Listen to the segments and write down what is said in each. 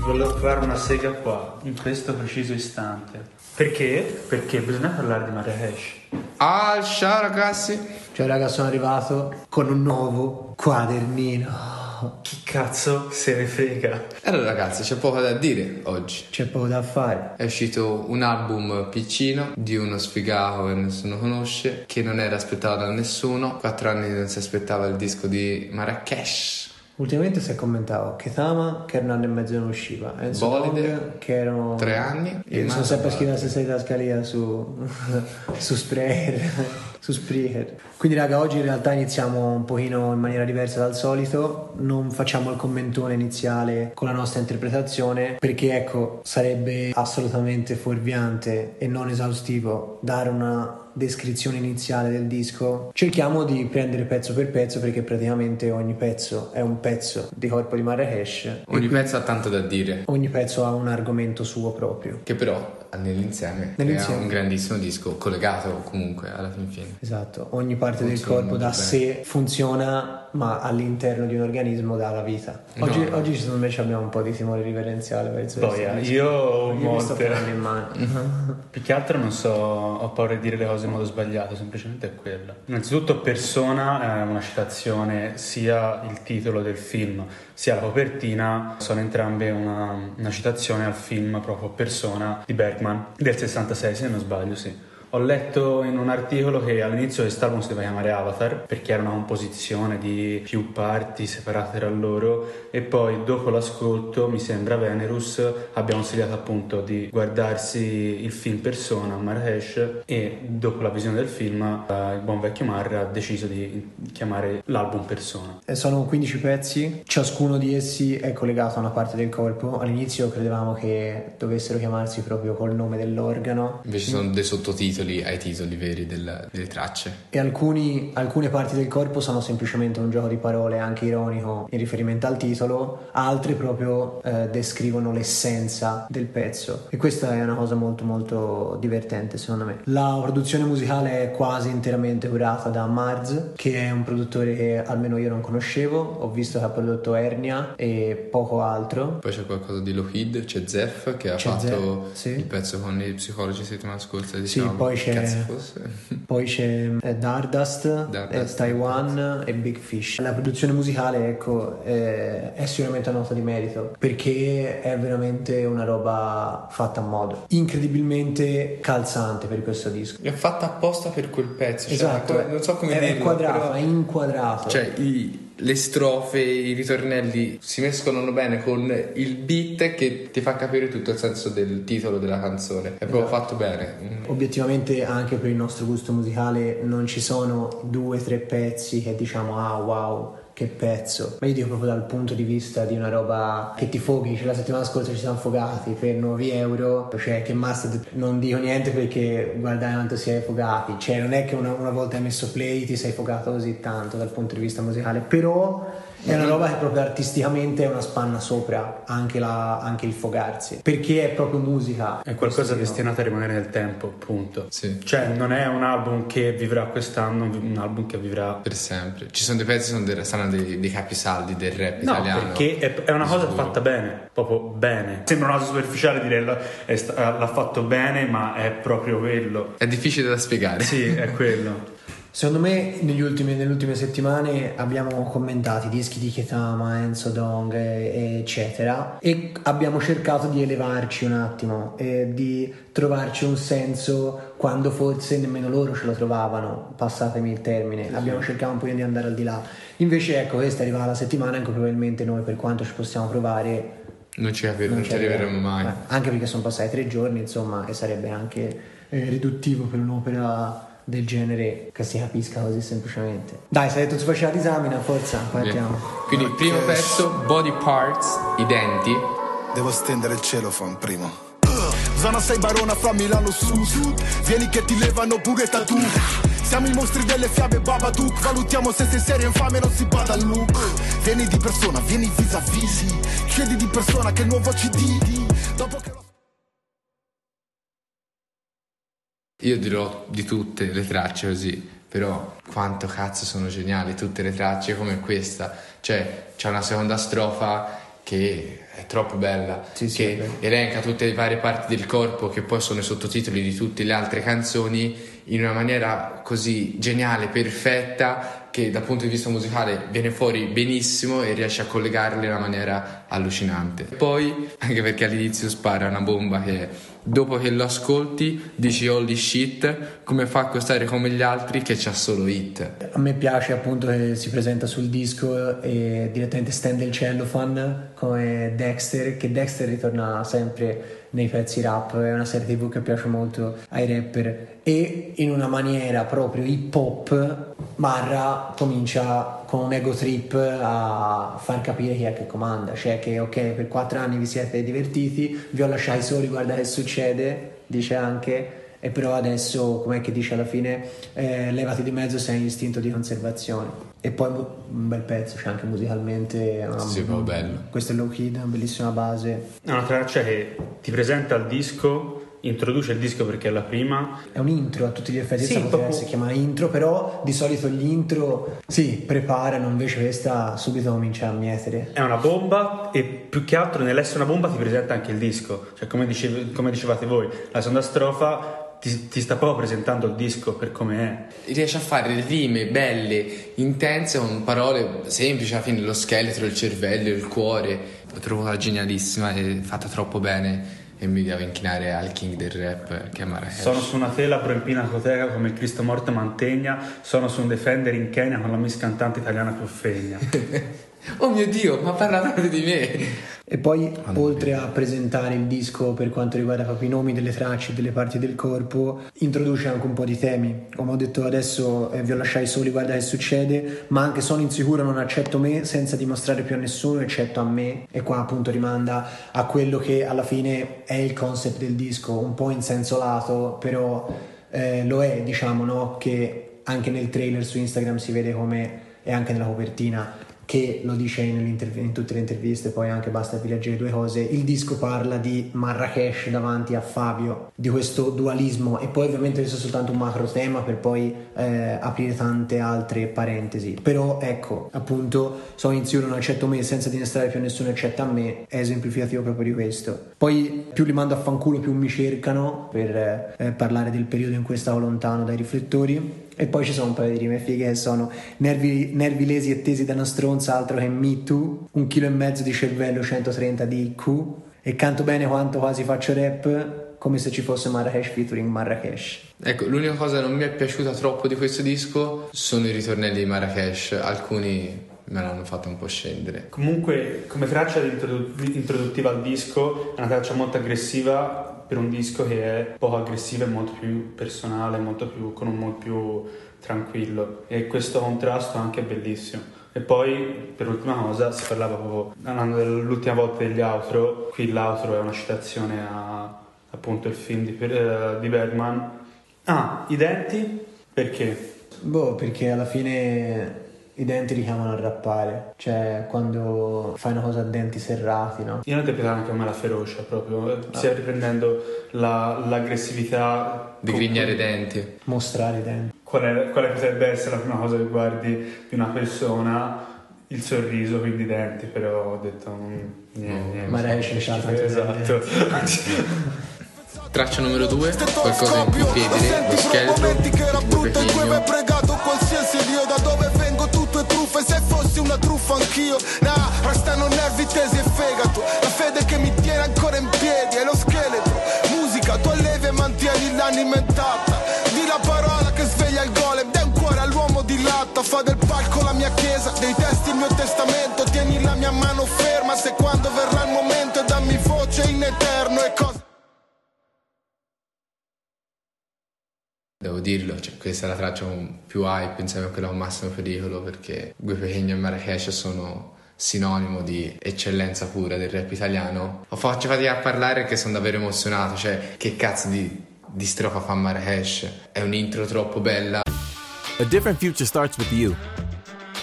Volevo fare una sega qua, in questo preciso istante. Perché? Perché bisogna parlare di Marrakesh. Ah, ciao ragazzi. Cioè, raga, sono arrivato con un nuovo quadernino. Chi cazzo se ne frega? Allora ragazzi, c'è poco da dire oggi. C'è poco da fare. È uscito un album piccino di uno sfigato che nessuno conosce, che non era aspettato da nessuno. Quattro anni non si aspettava il disco di Marrakesh. Ultimamente si commentavo Ketama che era un anno e mezzo non usciva Enzo Bolide, Dong, che erano tre anni. E sono sempre scritto la stessa didascalia su, su Sprecher su Sprecher quindi raga oggi in realtà iniziamo un pochino in maniera diversa dal solito. Non facciamo il commentone iniziale con la nostra interpretazione perché ecco sarebbe assolutamente fuorviante e non esaustivo dare una descrizione iniziale del disco. Cerchiamo di prendere pezzo per pezzo perché praticamente ogni pezzo è un pezzo di corpo di Marrakesh. Ogni pezzo ha tanto da dire, ogni pezzo ha un argomento suo proprio. Che però nell'insieme, Nell'insieme. è un grandissimo disco, collegato comunque alla fin fine. Esatto, ogni parte del Funziona corpo da sé funziona, ma all'interno di un organismo dà la vita. Oggi, No. oggi secondo me ci abbiamo un po' di timore riverenziale verso Boia, io ho molte. in mano. Più che altro non so, ho paura di dire le cose in modo sbagliato, semplicemente è quella. Innanzitutto Persona è una citazione, sia il titolo del film sia la copertina sono entrambe una, una citazione al film proprio Persona di Bergman del 66 se non sbaglio, sì. Ho letto in un articolo che all'inizio quest'album si doveva chiamare Avatar perché era una composizione di più parti separate tra loro e poi dopo l'ascolto mi sembra Venerus abbia consigliato appunto di guardarsi il film Persona Marrakesh e dopo la visione del film eh, il buon vecchio Marra ha deciso di chiamare l'album Persona. E sono 15 pezzi, ciascuno di essi è collegato a una parte del corpo. All'inizio credevamo che dovessero chiamarsi proprio col nome dell'organo Invece sono dei sottotitoli ai titoli veri del- delle tracce. e alcuni- alcune parti del corpo sono semplicemente un gioco di parole anche ironico in riferimento al titolo, altre proprio eh, descrivono l'essenza del pezzo e questa è una cosa molto molto divertente secondo me. La produzione musicale è quasi interamente curata da Marz che è un produttore che almeno io non conoscevo, ho visto che ha prodotto Ernia e poco altro. Poi c'è qualcosa di Lohid, c'è Zef che ha C'è fatto Zef, sì. il pezzo con i psicologi settimana scorsa. Sì, Diciamo, poi c'è-. Poi c'è eh, Dardust, Dardust, eh, Taiwan e Big Fish. La produzione musicale, ecco, eh, è sicuramente una nota di merito perché è veramente una roba fatta a modo. Incredibilmente calzante per questo disco. È fatta apposta per quel pezzo. cioè, Esatto, qua- non so come è dirlo. quadrato, però- è inquadrato. Cioè, i- le strofe, i ritornelli si mescolano bene con il beat che ti fa capire tutto il senso del titolo della canzone. È proprio Esatto. fatto bene. Obiettivamente anche per il nostro gusto musicale non ci sono due o tre pezzi che diciamo ah wow che pezzo. Ma io dico proprio dal punto di vista di una roba che ti foghi cioè la settimana scorsa ci siamo fogati per 9 euro cioè che Mustard non dico niente perché guardai quanto si è fogati. Cioè non è che una, una volta hai messo play ti sei fogato così tanto dal punto di vista musicale però è una roba che proprio artisticamente è una spanna sopra anche, la- anche il fogarsi perché è proprio musica È qualcosa Questo destinato a rimanere nel tempo, punto. Sì. Cioè, non è un album che vivrà quest'anno, un album che vivrà Per sempre. Ci sono dei pezzi che sono dei, saranno dei, dei capisaldi del rap No, italiano. perché è, è una cosa Sicuro. fatta bene, proprio bene. Sembra una cosa superficiale dire "L- è sta- l'ha fatto bene, ma è proprio quello. È difficile da spiegare. Sì, è quello. Secondo me negli ultimi- nelle ultime settimane abbiamo commentato i dischi di Ketama, Enzo Dong, eccetera, e abbiamo cercato di elevarci un attimo e di trovarci un senso quando forse nemmeno loro ce lo trovavano, passatemi il termine, abbiamo cercato un po' di andare al di là. Invece ecco, questa arriva la settimana in cui probabilmente noi per quanto ci possiamo provare Non ci, capi- non ci arriveremo mai. Eh, anche perché sono passati tre giorni, insomma, e sarebbe anche eh, riduttivo per un'opera del genere che si capisca così semplicemente. Dai, se hai detto si faceva disamina, forza, partiamo. Quindi il primo pezzo, body parts, i denti. Devo stendere il celofan prima. Zona 6 Barona fra Milano Sud Vieni che ti levano pure tatu Siamo i mostri delle fiabe Babadook. Valutiamo se sei serio infame non si bada al look. Vieni di persona, vieni vis a visi Chiedi di persona che il nuovo CD Dopo che lo Io dirò di tutte le tracce così, però quanto cazzo sono geniali tutte le tracce come questa. Cioè, c'è una seconda strofa che è troppo bella, Sì, sì, che elenca tutte le varie parti del corpo che poi sono i sottotitoli di tutte le altre canzoni in una maniera così geniale, perfetta, che dal punto di vista musicale viene fuori benissimo e riesce a collegarle in una maniera allucinante. Poi, anche perché all'inizio spara una bomba che dopo che lo ascolti dici holy shit, come fa a costare come gli altri che c'ha solo hit. A me piace appunto che si presenta sul disco e direttamente stende il cellophane come Dexter, che Dexter ritorna sempre nei pezzi rap, è una serie tv che piace molto ai rapper e in una maniera proprio hip hop Marra comincia con un ego trip a far capire chi è che comanda, cioè che ok per quattro anni vi siete divertiti, vi ho lasciati soli, guarda che succede, dice anche e però adesso, com'è che dice alla fine, eh, levati di mezzo sei in istinto di conservazione. E poi un bel pezzo, c'è anche musicalmente. una- Sì, proprio bello. Questo è Low Kid, una bellissima base. È una traccia che ti presenta il disco, introduce il disco perché è la prima. È un intro a tutti gli effetti, Sì, proprio- si chiama intro, però di solito gli intro sì, preparano, invece questa subito comincia a mietere. È una bomba e più che altro nell'essere una bomba ti presenta anche il disco. Cioè, come, dicev- come dicevate voi, la seconda strofa ti, ti sta proprio presentando il disco per come è. Riesce a fare rime belle, intense, con parole semplici, alla fine lo scheletro, il cervello, il cuore. L'ho trovata genialissima e fatta troppo bene e mi devo inchinare al king del rap che è Marrakesh. Sono su una tela pro in pinacoteca come il Cristo morto mantegna, sono su un defender in Kenya con la miss cantante italiana più fegna. Oh mio Dio, ma parla proprio di me! E poi, oltre a presentare il disco per quanto riguarda proprio i nomi delle tracce e delle parti del corpo, introduce anche un po' di temi. Come ho detto adesso, eh, vi ho lasciati soli, guarda che succede, ma anche sono insicuro, non accetto me senza dimostrare più a nessuno eccetto a me. E qua appunto rimanda a quello che alla fine è il concept del disco, un po' in senso lato, però eh, lo è, diciamo, no? Che anche nel trailer su Instagram si vede come, e anche nella copertina, che lo dice nell'interv- in tutte le interviste, poi anche basta vi leggere due cose, il disco parla di Marrakesh davanti a Fabio, di questo dualismo. E poi ovviamente questo è soltanto un macro tema per poi eh, aprire tante altre parentesi, però ecco appunto sono insicuro non accetto me senza dimostrare più a nessuno eccetto a me, è esemplificativo proprio di questo. Poi più li mando a fanculo più mi cercano per eh, parlare del periodo in cui stavo lontano dai riflettori e poi ci sono un paio di rime fighe che sono nervi, nervi lesi e tesi da una stronza, altro che Me Too, un chilo e mezzo di cervello, 130 di IQ, e canto bene quanto quasi faccio rap, come se ci fosse Marrakesh featuring Marrakesh. Ecco, l'unica cosa che non mi è piaciuta troppo di questo disco sono i ritornelli di Marrakesh, alcuni me l'hanno fatto un po' scendere. Comunque, come traccia introdu- introduttiva al disco, è una traccia molto aggressiva per un disco che è poco aggressivo e molto più personale, molto più, con un mood più tranquillo. E questo contrasto anche è bellissimo. E poi, per ultima cosa, si parlava proprio, parlando dell'ultima volta degli outro, qui l'outro è una citazione a appunto il film di, eh, di Bergman. Ah, i denti? Perché? Boh, perché alla fine i denti richiamano a rappare, cioè quando fai una cosa a denti serrati, no? Io ho interpretato anche a me la ferocia proprio, eh, stia riprendendo la- l'aggressività Di grignare i denti. Mostrare i denti. Qual è, quale potrebbe essere la prima cosa che guardi di una persona? Il sorriso, quindi i denti, però ho detto mm, niente, niente. Ma lei c'è tanto Esatto. Traccia numero 2, qualcosa in più chiedere, lo scheletro, momenti che era il cui pechino. Pregato qualsiasi dio da dove vengo tutto è truffa e se fossi una truffa anch'io. Nah, restano nervi tesi e fegato. La fede che mi tiene ancora in piedi è lo scheletro. Musica tu allevi e mantieni l'anima intatta. Di la parola che sveglia il golem dai un cuore all'uomo di latta. Fa del palco la mia chiesa dei testi il mio testamento. Tieni la mia mano ferma se quando verrà il momento è da fanno e cosa Devo dirlo, cioè, questa è la traccia più hype insieme a quella con Massimo Pericolo perché Gue Pequeno e Marrakesh sono sinonimo di eccellenza pura del rap italiano. Ho faccio fatica a parlare perché sono davvero emozionato, cioè che cazzo di, di strofa fa Marrakesh? È un intro troppo bella. A different future starts with you.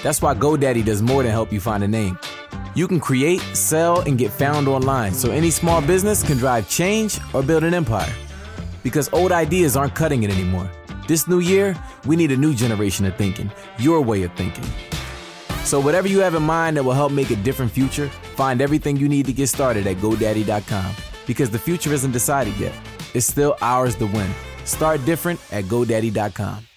That's why GoDaddy does more than help you find a name. You can create, sell, and get found online so any small business can drive change or build an empire. Because old ideas aren't cutting it anymore. This new year, we need a new generation of thinking, your way of thinking. So, whatever you have in mind that will help make a different future, find everything you need to get started at GoDaddy.com. Because the future isn't decided yet, it's still ours to win. Start different at GoDaddy.com.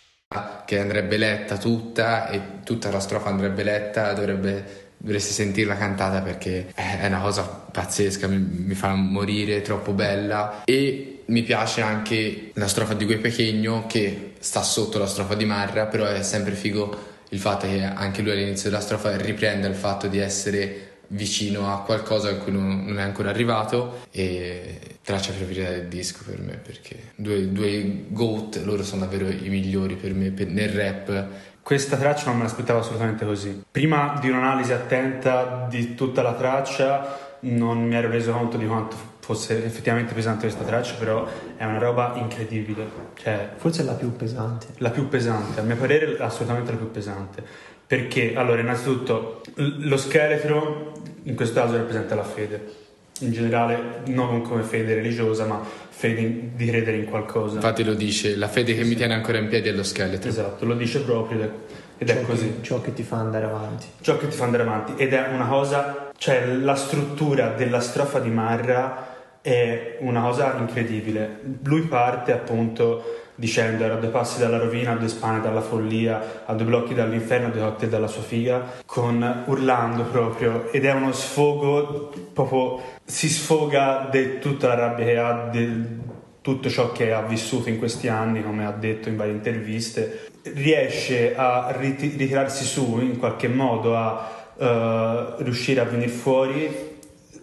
Che andrebbe letta tutta e tutta la strofa andrebbe letta, dovrebbe dovresti sentirla cantata perché è una cosa pazzesca, mi, mi, fa morire, troppo bella. E mi piace anche la strofa di Gue Pechegno che sta sotto la strofa di Marra, però è sempre figo il fatto che anche lui all'inizio della strofa riprenda il fatto di essere vicino a qualcosa a cui non, non è ancora arrivato. E traccia preferita del disco per me perché due, due GOAT, loro sono davvero i migliori per me per, nel rap questa traccia non me l'aspettavo assolutamente così. Prima di un'analisi attenta di tutta la traccia non mi ero reso conto di quanto fosse effettivamente pesante questa traccia, però è una roba incredibile. Cioè, Forse è la più pesante. La più pesante, a mio parere assolutamente la più pesante. Perché, allora, innanzitutto, lo scheletro in questo caso rappresenta la fede. In generale, non come fede religiosa, ma fede di credere in qualcosa. Infatti lo dice, la fede che mi tiene ancora in piedi è lo scheletro. Esatto, lo dice proprio ed è ciò così. Che, ciò che ti fa andare avanti. Ciò che ti fa andare avanti ed è una cosa, cioè la struttura della strofa di Marra è una cosa incredibile. Lui parte appunto dicendo era due passi dalla rovina, a due spane dalla follia, a due blocchi dall'inferno, a due cocktail dalla sua figa, con urlando proprio ed è uno sfogo proprio si sfoga di tutta la rabbia che ha di tutto ciò che ha vissuto in questi anni, come ha detto in varie interviste, riesce a ritirarsi su in qualche modo a uh, riuscire a venire fuori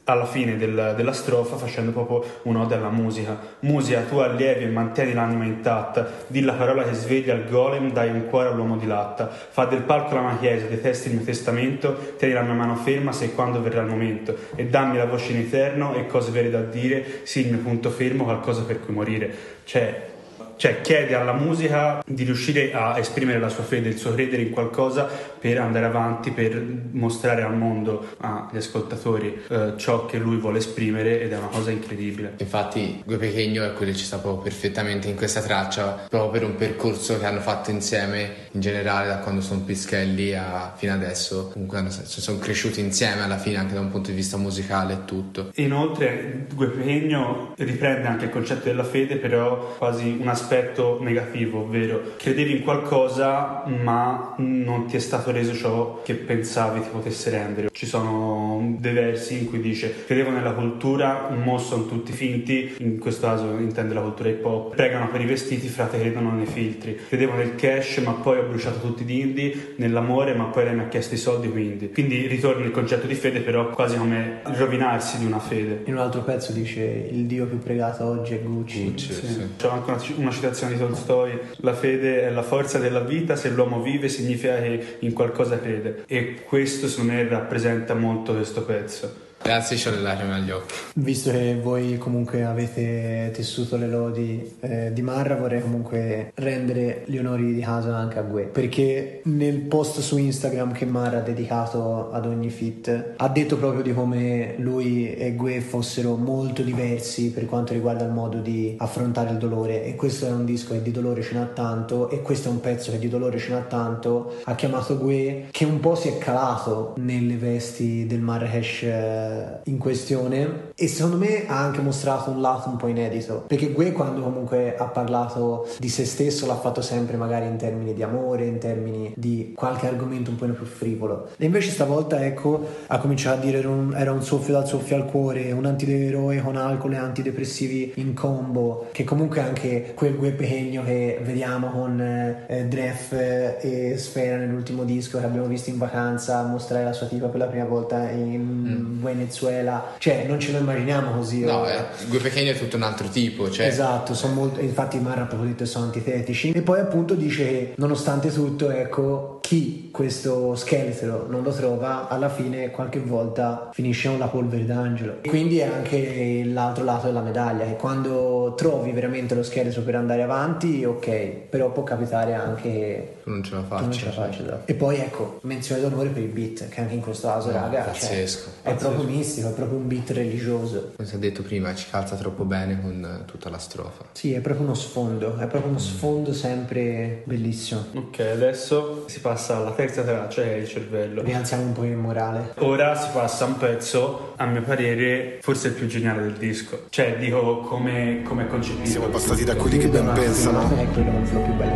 alla fine del, della strofa facendo proprio un'ode alla musica. Musica, tu allievi e mantieni l'anima intatta, di la parola che sveglia il golem, dai un cuore all'uomo di latta, fa del palco la mia chiesa, detesti il mio testamento, tieni la mia mano ferma se e quando verrà il momento, e dammi la voce in eterno e cose vere da dire, sì il mio punto fermo, qualcosa per cui morire. Cioè, cioè chiede alla musica di riuscire a esprimere la sua fede, il suo credere in qualcosa per andare avanti, per mostrare al mondo, agli ascoltatori, eh, ciò che lui vuole esprimere ed è una cosa incredibile. Infatti Gue Pechegno è quello che ci sta proprio perfettamente in questa traccia, proprio per un percorso che hanno fatto insieme in generale da quando sono pischelli a fino adesso, comunque hanno, sono cresciuti insieme alla fine anche da un punto di vista musicale e tutto. Inoltre Gue Pechegno riprende anche il concetto della fede, però quasi un aspetto negativo, ovvero credevi in qualcosa ma non ti è stato reso ciò che pensavi ti potesse rendere. Ci sono dei versi in cui dice credevo nella cultura, un mo sono tutti finti, in questo caso intende la cultura hip hop, pregano per i vestiti, frate credono nei filtri. Credevo nel cash ma poi ho bruciato tutti i dindi, nell'amore ma poi lei mi ha chiesto i soldi quindi. Quindi ritorna il concetto di fede però quasi come rovinarsi di una fede. In un altro pezzo dice il dio più pregato oggi è Gucci. Gucci sì. Sì. C'è anche una, una citazione di Tolstoi, la fede è la forza della vita, se l'uomo vive significa che in qualcosa crede e questo secondo me rappresenta molto questo pezzo. Ragazzi, ho le lacrime agli occhi. Visto che voi comunque avete tessuto le lodi eh, di Marra, vorrei comunque rendere gli onori di casa anche a Gue. Perché nel post su Instagram che Marra ha dedicato ad ogni fit, ha detto proprio di come lui e Gue fossero molto diversi per quanto riguarda il modo di affrontare il dolore. E questo è un disco che di dolore ce n'ha tanto, e questo è un pezzo che di dolore ce n'ha tanto. Ha chiamato Gue, che un po' si è calato nelle vesti del Marrakesh eh, in questione. E secondo me ha anche mostrato un lato un po' inedito perché Gue quando comunque ha parlato di se stesso l'ha fatto sempre magari in termini di amore in termini di qualche argomento un po' più frivolo. E invece stavolta ecco ha cominciato a dire era un, era un soffio dal soffio al cuore un antieroe con alcol e antidepressivi in combo che comunque anche quel Gue Pechegno che vediamo con eh, Dref e Sfera nell'ultimo disco che abbiamo visto in vacanza mostrare la sua tipa per la prima volta in mm. Buenos Venezuela, cioè non ce lo immaginiamo così. No, ora. eh, Gue Pequeno è tutto un altro tipo, cioè Esatto, sono molto, infatti Marra ha proprio detto che sono antitetici e poi appunto dice che nonostante tutto ecco chi questo scheletro non lo trova alla fine qualche volta finisce con la polvere d'angelo e quindi è anche l'altro lato della medaglia che quando trovi veramente lo scheletro per andare avanti ok però può capitare anche non ce la faccio. non ce la faccia esatto. e poi ecco menzione d'onore per il beat che anche in questo caso No, raga cioè, pazzesco, è proprio mistico è proprio un beat religioso Come si è detto prima, ci calza troppo bene con tutta la strofa. Sì, è proprio uno sfondo, è proprio uno sfondo sempre bellissimo. Ok, adesso si passa alla terza traccia che è il cervello. Rialziamo un po' il morale. Ora si passa a un pezzo, a mio parere, forse il più geniale del disco. Cioè, dico come, come è concepito. Siamo passati da quelli che ben pensano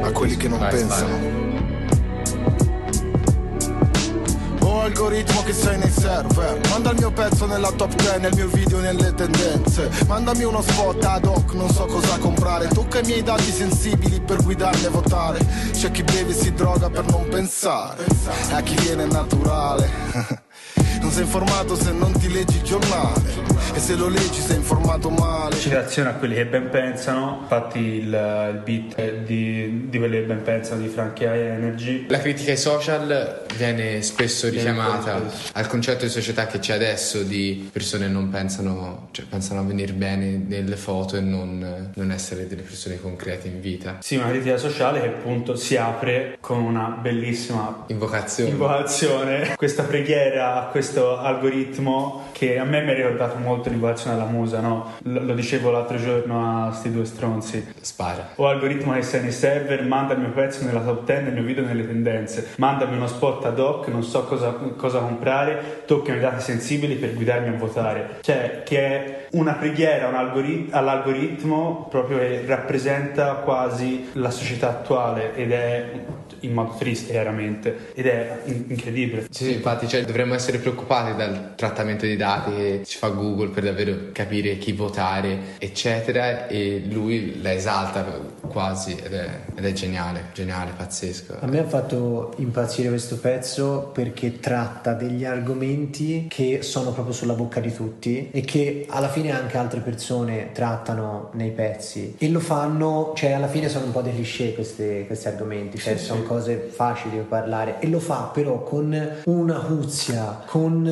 a quelli che non Vai, pensano. Algoritmo che sei nei server. Manda il mio pezzo nella top 10 Nel mio video nelle tendenze. Mandami uno spot ad hoc Non so cosa comprare. Tocca i miei dati sensibili Per guidarmi a votare. C'è chi beve e si droga per non pensare. A chi viene naturale Non sei informato se non ti leggi il giornale E se lo leggi sei informato male Citazione a quelli che ben pensano, infatti il, il beat di, di quelli che ben pensano di Frankie High Energy. La critica ai social viene spesso richiamata al concetto di società che c'è adesso di persone che non pensano, cioè pensano a venire bene nelle foto e non, non essere delle persone concrete in vita. Sì, una critica sociale che appunto si apre con una bellissima Invocazione. invocazione, questa preghiera a questo algoritmo che a me mi ha ricordato molto l'invocazione alla musa, no? L- lo dicevo l'altro giorno a sti due stronzi. Spara. O algoritmo che sei nei server, manda il mio pezzo nella top 10 nel mio video nelle tendenze. Mandami uno spot ad hoc, non so cosa, cosa comprare, toccami i dati sensibili per guidarmi a votare. Cioè, che è una preghiera un algorit- all'algoritmo proprio che rappresenta quasi la società attuale ed è in modo triste chiaramente ed è in- incredibile. Sì, sì, infatti cioè, dovremmo essere preoccupati dal trattamento dei dati che ci fa Google per davvero capire chi votare, eccetera, e lui la esalta quasi ed è, ed è geniale, geniale, pazzesco. A me ha fatto impazzire questo pezzo perché tratta degli argomenti che sono proprio sulla bocca di tutti e che alla fine anche altre persone trattano nei pezzi e lo fanno, cioè alla fine sono un po' dei cliché questi, questi argomenti, cioè Sì, sono sì. cose facili da parlare e lo fa però con una huzia, con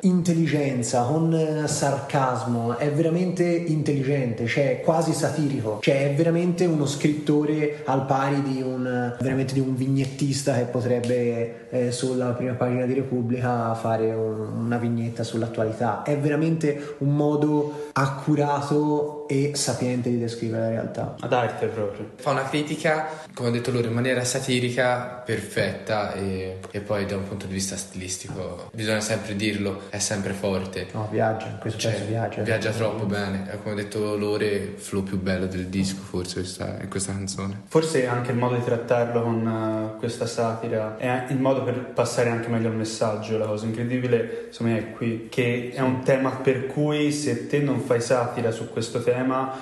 intelligenza, con sarcasmo, è veramente intelligente, cioè quasi satirico, cioè è veramente uno scrittore al pari di un, di un vignettista che potrebbe eh, sulla prima pagina di Repubblica fare un- una vignetta sull'attualità, è veramente un modo accurato e sapiente di descrivere la realtà. Ad arte proprio. Fa una critica, come ho detto loro, in maniera satirica, perfetta e, e poi da un punto di vista stilistico, bisogna sempre dirlo, è sempre forte. No, viaggia, questo Cioè, pezzo viaggia. viaggia troppo bene, è come ho detto loro, il flow più bello del disco forse questa, è questa canzone. Forse anche il modo di trattarlo con eh, questa satira è il modo per passare anche meglio il messaggio. La cosa incredibile, secondo me, è qui che è un tema per cui se te non fai satira su questo tema,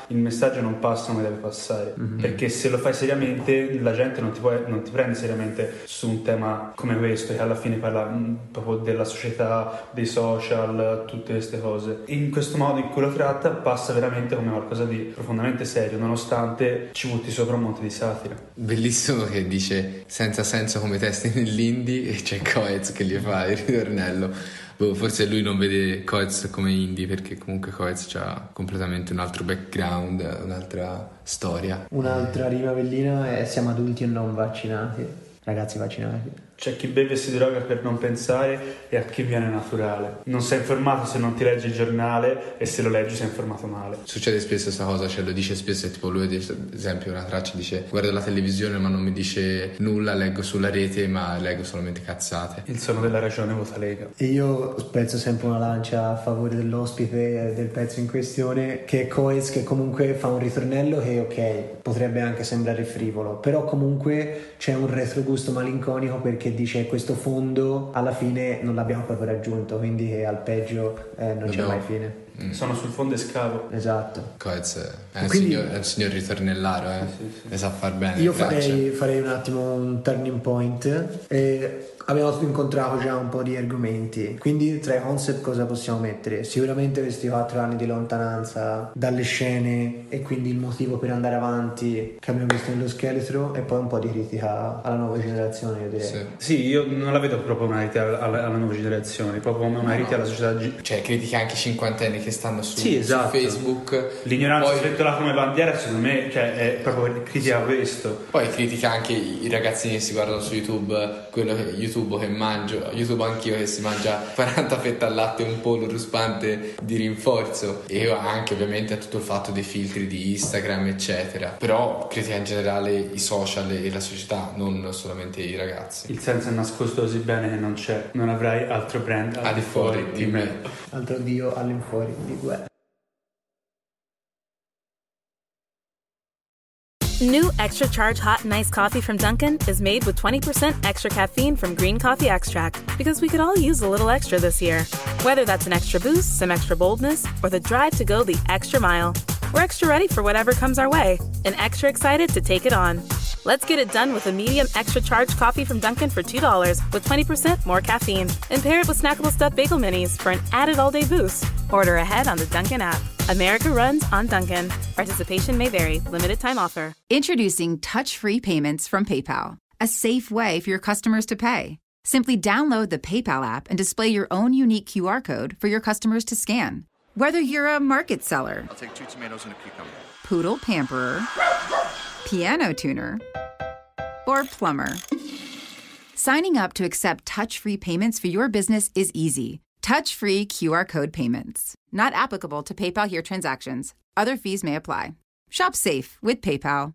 il messaggio non passa come deve passare. Perché se lo fai seriamente, la gente non ti, può- non ti prende seriamente su un tema come questo, che alla fine parla mm, proprio della società, dei social, tutte queste cose. In questo modo in cui lo tratta, passa veramente come qualcosa di profondamente serio, nonostante ci butti sopra un monte di satira. Bellissimo che dice senza senso come testi nell'indie e c'è Coez che gli fa il ritornello. Boh, forse lui non vede Coez come indie perché comunque Coez ha completamente un altro background, un'altra storia. Un'altra rima bellina è siamo adulti e non vaccinati. Ragazzi vaccinati. C'è chi beve e si droga per non pensare e a chi viene naturale. Non sei informato se non ti leggi il giornale e se lo leggi sei informato male. Succede spesso questa cosa, cioè lo dice spesso, tipo lui ad esempio una traccia dice guardo la televisione ma non mi dice nulla, leggo sulla rete ma leggo solamente cazzate. Il sono della ragione vota Lega. E io spezzo sempre una lancia a favore dell'ospite del pezzo in questione, che è Coez, che comunque fa un ritornello che, ok, potrebbe anche sembrare frivolo, però comunque c'è un retrogusto malinconico perché dice questo fondo alla fine non l'abbiamo proprio raggiunto, quindi al peggio eh, non c'è Dobbiamo- mai fine. Sono sul fondescavo. Esatto. Coez è un, Quindi- signor, è un signor ritornellaro, eh. Ne sa far bene. Io farei, farei un attimo un turning point e abbiamo incontrato già un po' di argomenti. Quindi tra i concept cosa possiamo mettere? Sicuramente questi quattro anni di lontananza dalle scene e quindi il motivo per andare avanti che abbiamo visto nello scheletro e poi un po' di critica alla nuova generazione, io direi. Sì. Sì, io non la vedo proprio una rete alla, alla- alla nuova generazione, proprio come una rete alla società. Cioè, critica anche i cinquantenni che stanno su, Sì, esatto. su Facebook. L'ignoranza Poi- sventola come bandiera, secondo me, cioè, è proprio critica questo. Poi critica anche i ragazzini che si guardano su YouTube, quello che, YouTube che mangio, YouTube anch'io che si mangia 40 fette al latte e un pollo ruspante di rinforzo e anche ovviamente a tutto il fatto dei filtri di Instagram eccetera. Però critica in generale i social e la società, non solamente i ragazzi. Il senso è nascosto così bene che non c'è, non avrai altro brand Al di fuori di me. Altro dio all'infuori New Extra Charge Hot and Iced Coffee from Dunkin' is made with 20% extra caffeine from green coffee extract because we could all use a little extra this year. Whether that's an extra boost, some extra boldness, or the drive to go the extra mile, we're extra ready for whatever comes our way and extra excited to take it on. Let's get it done with a medium extra charged coffee from Dunkin' for $2 with 20% more caffeine. And pair it with snackable stuffed bagel minis for an added all day boost. Order ahead on the Dunkin' app. America runs on Dunkin'. Participation may vary. Limited time offer. Introducing touch free payments from PayPal, a safe way for your customers to pay. Simply download the PayPal app and display your own unique QR code for your customers to scan. Whether you're a market seller, I'll take two tomatoes and a cucumber. poodle pamperer, piano tuner, or plumber. Signing up to accept touch free payments for your business is easy. Touch free QR code payments. Not applicable to PayPal here transactions. Other fees may apply. Shop safe with PayPal.